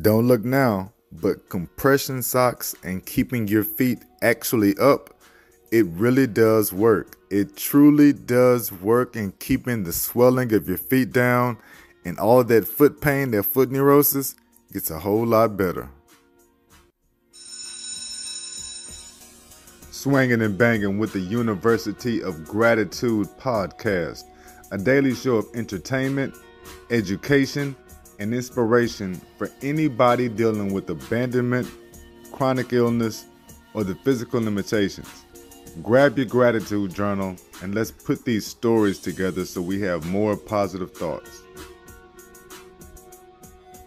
Don't look now, but compression socks and keeping your feet actually up, it really does work. It truly does work in keeping the swelling of your feet down and all that foot pain, that foot neurosis gets a whole lot better. Swinging and banging with the University of Gratitude podcast, a daily show of entertainment, education, and inspiration for anybody dealing with abandonment, chronic illness, or the physical limitations. Grab your gratitude journal and let's put these stories together so we have more positive thoughts.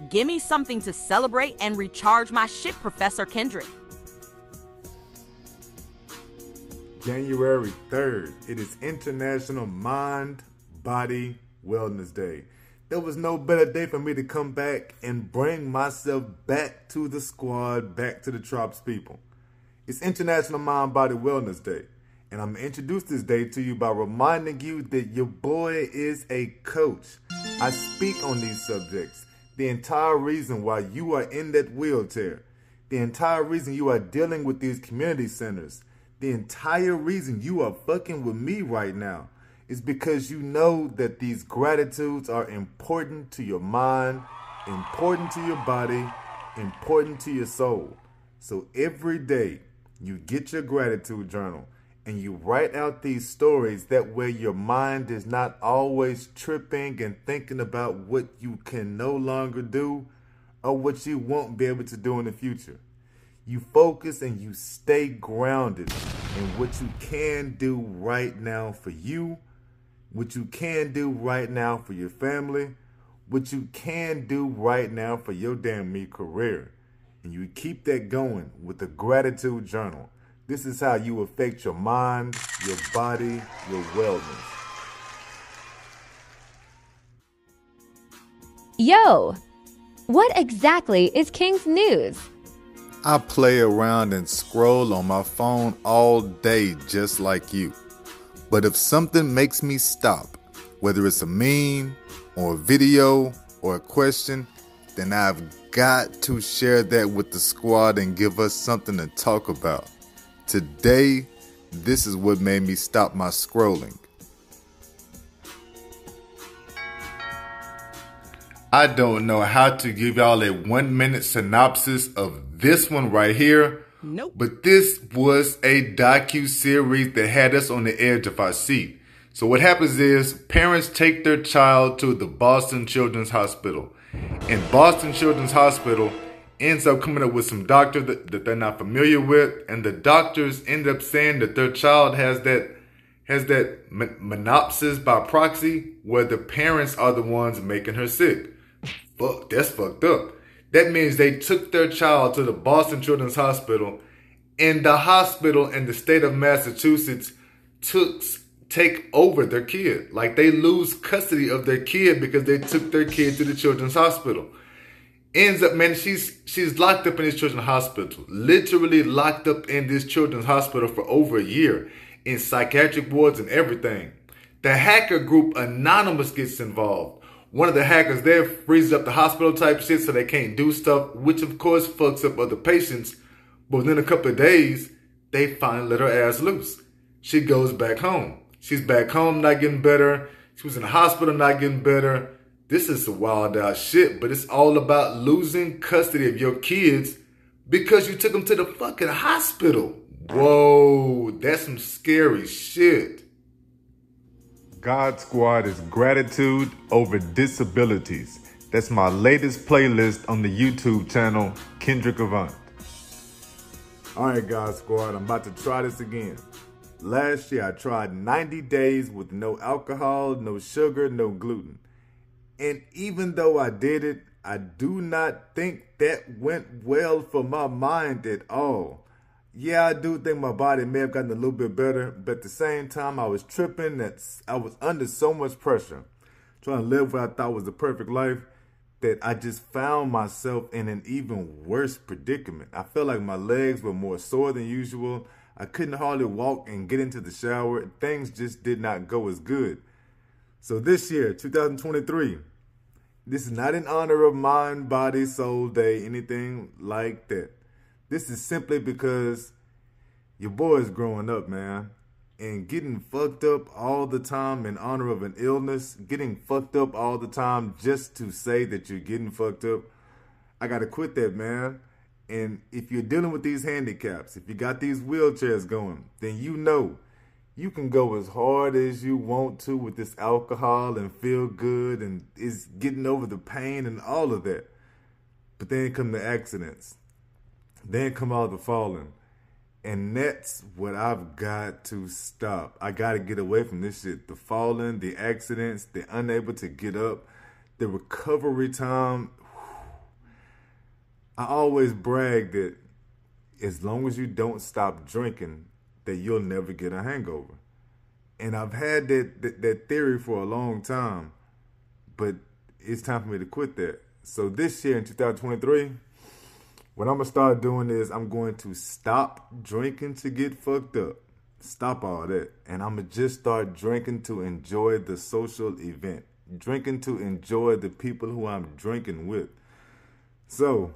Give me something to celebrate and recharge my shit, Professor Kendrick. January 3rd, it is International Mind Body Wellness Day. There was no better day for me to come back and bring myself back to the squad, back to the Trops people. It's International Mind Body Wellness Day, and I'm to introduce this day to you by reminding you that your boy is a coach. I speak on these subjects, the entire reason why you are in that wheelchair, the entire reason you are dealing with these community centers, the entire reason you are fucking with me right now is because you know that these gratitudes are important to your mind, important to your body, important to your soul. So every day you get your gratitude journal and you write out these stories that way your mind is not always tripping and thinking about what you can no longer do or what you won't be able to do in the future. You focus and you stay grounded in what you can do right now for you what you can do right now for your family, what you can do right now for your damn me career. And you keep that going with the gratitude journal. This is how you affect your mind, your body, your wellness. Yo, what exactly is King's News? I play around and scroll on my phone all day just like you. But if something makes me stop, whether it's a meme or a video or a question, then I've got to share that with the squad and give us something to talk about. Today, this is what made me stop my scrolling. I don't know how to give y'all a one minute synopsis of this one right here Nope. But this was a docu series that had us on the edge of our seat. So what happens is parents take their child to the Boston Children's Hospital. And Boston Children's Hospital ends up coming up with some doctor that, that they're not familiar with, and the doctors end up saying that their child has that has that Munchausen by proxy, where the parents are the ones making her sick. Fuck, that's fucked up. That means they took their child to the Boston Children's Hospital, and the hospital in the state of Massachusetts took take over their kid. Like they lose custody of their kid because they took their kid to the children's hospital. Ends up, man, she's she's locked up in this children's hospital. Literally locked up in this children's hospital for over a year in psychiatric wards and everything. The hacker group Anonymous gets involved one of the hackers there freezes up the hospital type shit so they can't do stuff, which of course fucks up other patients. But within a couple of days, they finally let her ass loose. She goes back home. She's back home, not getting better. She was in the hospital, not getting better. This is wild ass shit, but it's all about losing custody of your kids because you took them to the fucking hospital. Whoa, that's some scary shit. God Squad is gratitude over disabilities. That's my latest playlist on the YouTube channel, Kendrick Avant. All right, God Squad, I'm about to try this again. Last year, I tried 90 days with no alcohol, no sugar, no gluten. And even though I did it, I do not think that went well for my mind at all yeah, I do think my body may have gotten a little bit better, but at the same time, I was tripping. That I was under so much pressure, trying to live what I thought was the perfect life, that I just found myself in an even worse predicament. I felt like my legs were more sore than usual. I couldn't hardly walk and get into the shower. Things just did not go as good. So this year, 2023, This is not in honor of mind, body, soul day, anything like that. This is simply because your boy is growing up, man. And getting fucked up all the time in honor of an illness, getting fucked up all the time just to say that you're getting fucked up. I gotta quit that, man. And if you're dealing with these handicaps, if you got these wheelchairs going, then you know you can go as hard as you want to with this alcohol and feel good and it's getting over the pain and all of that. But then come the accidents. Then come all the falling. And that's what I've got to stop. I got to get away from this shit. The falling, the accidents, the unable to get up, the recovery time. I always brag that as long as you don't stop drinking, that you'll never get a hangover. And I've had that, that, that theory for a long time, but it's time for me to quit that. So this year in 2023, what I'm gonna start doing is I'm going to stop drinking to get fucked up. Stop all that. And I'm gonna just start drinking to enjoy the social event. Drinking to enjoy the people who I'm drinking with. So,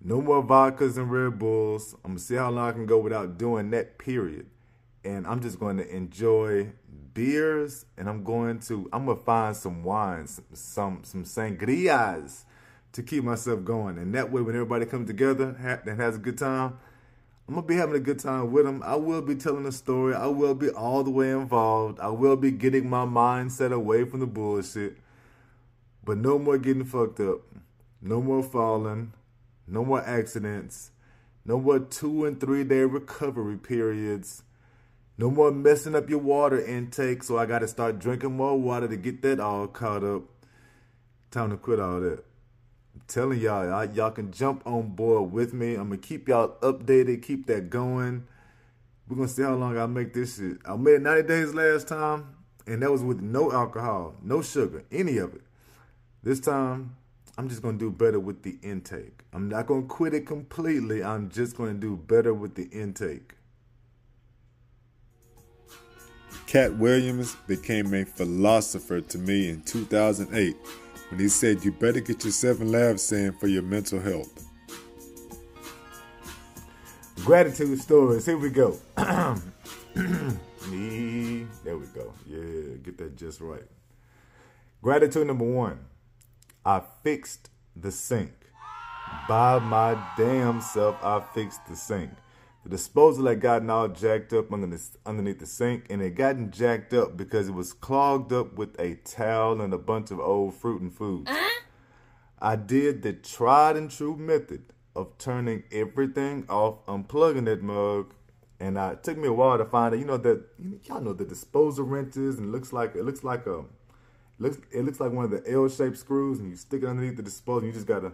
no more vodkas and Red Bulls. I'm gonna see how long I can go without doing that, period. And I'm just going to enjoy beers and I'm going to I'm gonna find some wines, some some sangrias to keep myself going. And that way when everybody comes together and has a good time, I'm gonna be having a good time with them. I will be telling a story. I will be all the way involved. I will be getting my mindset away from the bullshit. But no more getting fucked up. No more falling. No more accidents. No more two and three day recovery periods. No more messing up your water intake, so I got to start drinking more water to get that all caught up. Time to quit all that. I'm telling y'all, y'all, y'all can jump on board with me. I'm gonna keep y'all updated, keep that going. We're gonna see how long I make this shit. I made 90 days last time, and that was with no alcohol, no sugar, any of it. This time, I'm just gonna do better with the intake. I'm not gonna quit it completely. I'm just gonna do better with the intake. Katt Williams became a philosopher to me in 2008 when he said, You better get your seven laughs in for your mental health. Gratitude stories. Here we go. there we go. Yeah, get that just right. Gratitude number one I fixed the sink. By my damn self, I fixed the sink. The disposal had gotten all jacked up underneath, underneath the sink, and it gotten jacked up because it was clogged up with a towel and a bunch of old fruit and foods. Uh-huh. I did the tried and true method of turning everything off, unplugging that mug, and uh, it took me a while to find it. You know that y'all know the disposal wrenches, and it looks like it looks like a looks it looks like one of the L-shaped screws, and you stick it underneath the disposal. You just gotta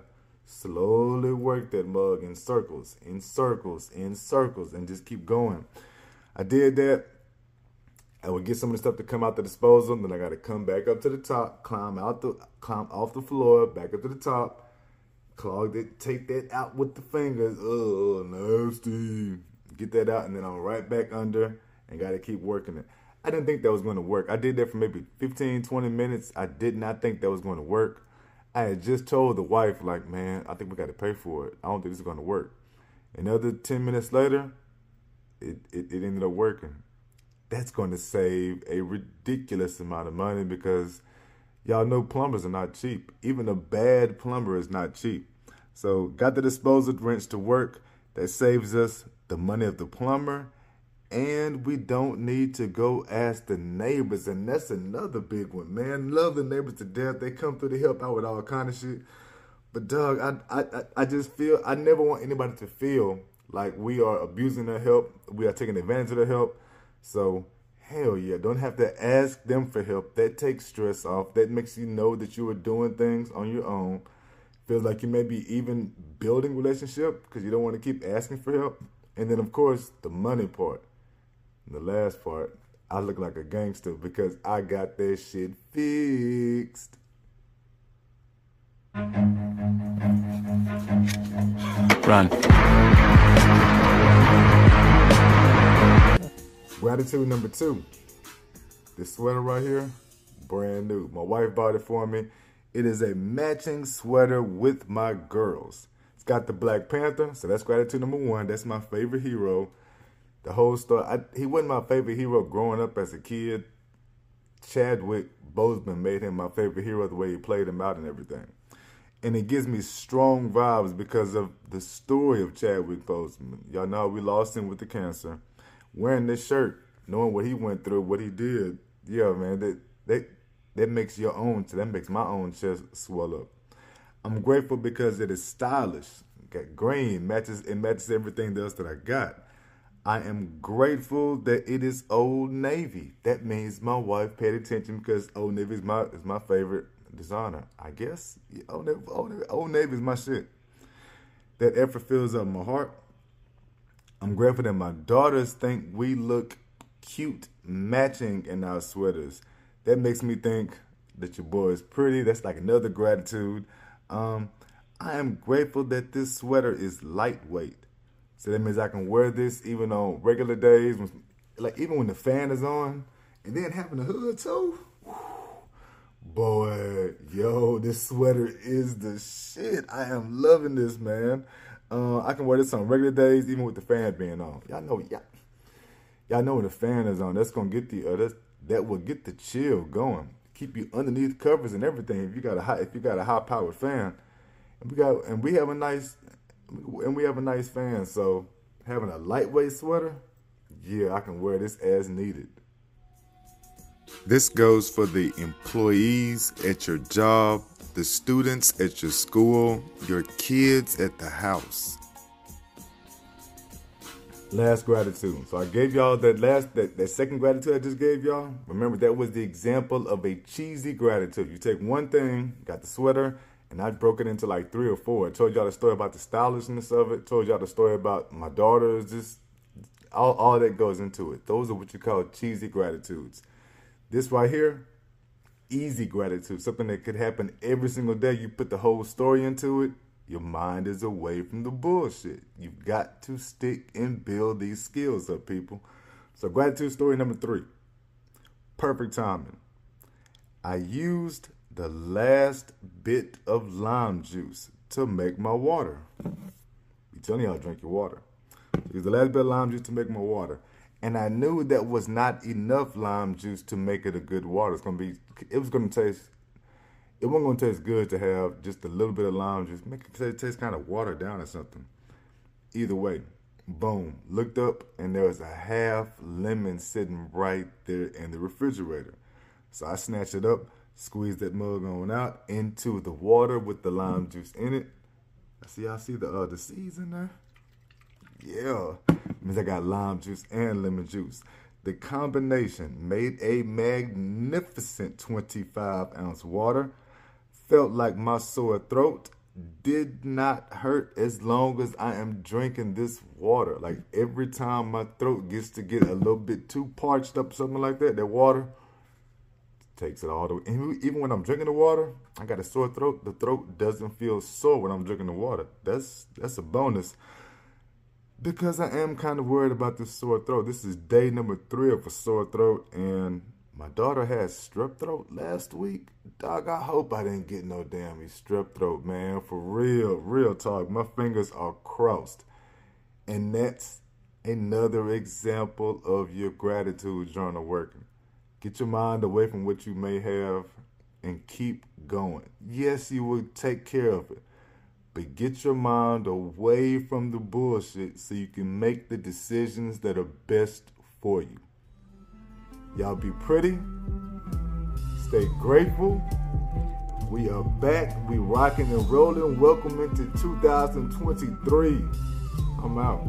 slowly work that mug in circles, in circles, in circles, and just keep going. I did that. I would get some of the stuff to come out the disposal, then I got to come back up to the top, climb out the, climb off the floor, back up to the top, clog it, take that out with the fingers. Oh, nasty. Get that out, and then I'm right back under, and got to keep working it. I didn't think that was going to work. I did that for maybe 15, 20 minutes. I did not think that was going to work. I had just told the wife, like, man, I think we got to pay for it. I don't think this is going to work. Another 10 minutes later, it, it, it ended up working. That's going to save a ridiculous amount of money because y'all know plumbers are not cheap. Even a bad plumber is not cheap. So, got the disposal wrench to work. That saves us the money of the plumber and we don't need to go ask the neighbors. And that's another big one, man. Love the neighbors to death. They come through to help out with all kind of shit. But Doug, I, I I just feel I never want anybody to feel like we are abusing their help. We are taking advantage of their help. So hell yeah, don't have to ask them for help. That takes stress off. That makes you know that you are doing things on your own. Feels like you may be even building relationship because you don't want to keep asking for help. And then of course the money part the last part, I look like a gangster because I got that shit fixed. Run. Gratitude number two. This sweater right here, brand new. My wife bought it for me. It is a matching sweater with my girls. It's got the Black Panther, so that's gratitude number one. That's my favorite hero. The whole story. I, he wasn't my favorite hero growing up as a kid. Chadwick Boseman made him my favorite hero, the way he played him out and everything. And it gives me strong vibes because of the story of Chadwick Boseman. Y'all know we lost him with the cancer. Wearing this shirt, knowing what he went through, what he did, yeah, man, that that that makes your own. That makes my own chest swell up. I'm grateful because it is stylish. Got green matches. It matches everything else that I got. I am grateful that it is Old Navy. That means my wife paid attention because Old Navy is my is my favorite designer. I guess yeah, Old, Navy, Old, Navy, Old Navy is my shit. That effort fills up my heart. I'm grateful that my daughters think we look cute matching in our sweaters. That makes me think that your boy is pretty. That's like another gratitude. Um, I am grateful that this sweater is lightweight. So that means I can wear this even on regular days, like even when the fan is on, and then having a hood too. Boy, yo, this sweater is the shit. I am loving this, man. Uh, I can wear this on regular days, even with the fan being on. Y'all know, y'all, y'all know when the fan is on, that's gonna get the uh, that will get the chill going, keep you underneath covers and everything. If you got a high, if you got a high powered fan, and we got, and we have a nice and we have a nice fan, so having a lightweight sweater, yeah, I can wear this as needed. This goes for the employees at your job, the students at your school, your kids at the house. Last gratitude. So I gave y'all that last that, that second gratitude I just gave y'all. Remember that was the example of a cheesy gratitude. You take one thing, got the sweater, and I broke it into like three or four. I told y'all the story about the stylishness of it. Told y'all the story about my daughters. Just all, all that goes into it. Those are what you call cheesy gratitudes. This right here, easy gratitude. Something that could happen every single day. You put the whole story into it. Your mind is away from the bullshit. You've got to stick and build these skills up, people. So, gratitude story number three perfect timing. I used the last bit of lime juice to make my water. You telling y'all drink your water. Use the last bit of lime juice to make my water. And I knew that was not enough lime juice to make it a good water. It's gonna be it was gonna taste it wasn't gonna taste good to have just a little bit of lime juice. Make it taste kind of watered down or something. Either way, boom. Looked up and there was a half lemon sitting right there in the refrigerator. So I snatched it up Squeeze that mug on out into the water with the lime juice in it. I see y'all see the uh, the seeds in there. Yeah, means I got lime juice and lemon juice. The combination made a magnificent 25 ounce water. Felt like my sore throat did not hurt as long as I am drinking this water. Like every time my throat gets to get a little bit too parched up, something like that, that water takes it all the way. And even when I'm drinking the water, I got a sore throat. The throat doesn't feel sore when I'm drinking the water. That's that's a bonus. Because I am kind of worried about this sore throat. This is day number three of a sore throat, and my daughter had strep throat last week. Dog, I hope I didn't get no damn strep throat, man. For real, real talk. My fingers are crossed. And that's another example of your gratitude journal working. Get your mind away from what you may have and keep going. Yes, you will take care of it, but get your mind away from the bullshit so you can make the decisions that are best for you. Y'all be pretty. Stay grateful. We are back. We rocking and rolling. Welcome into 2023. I'm out.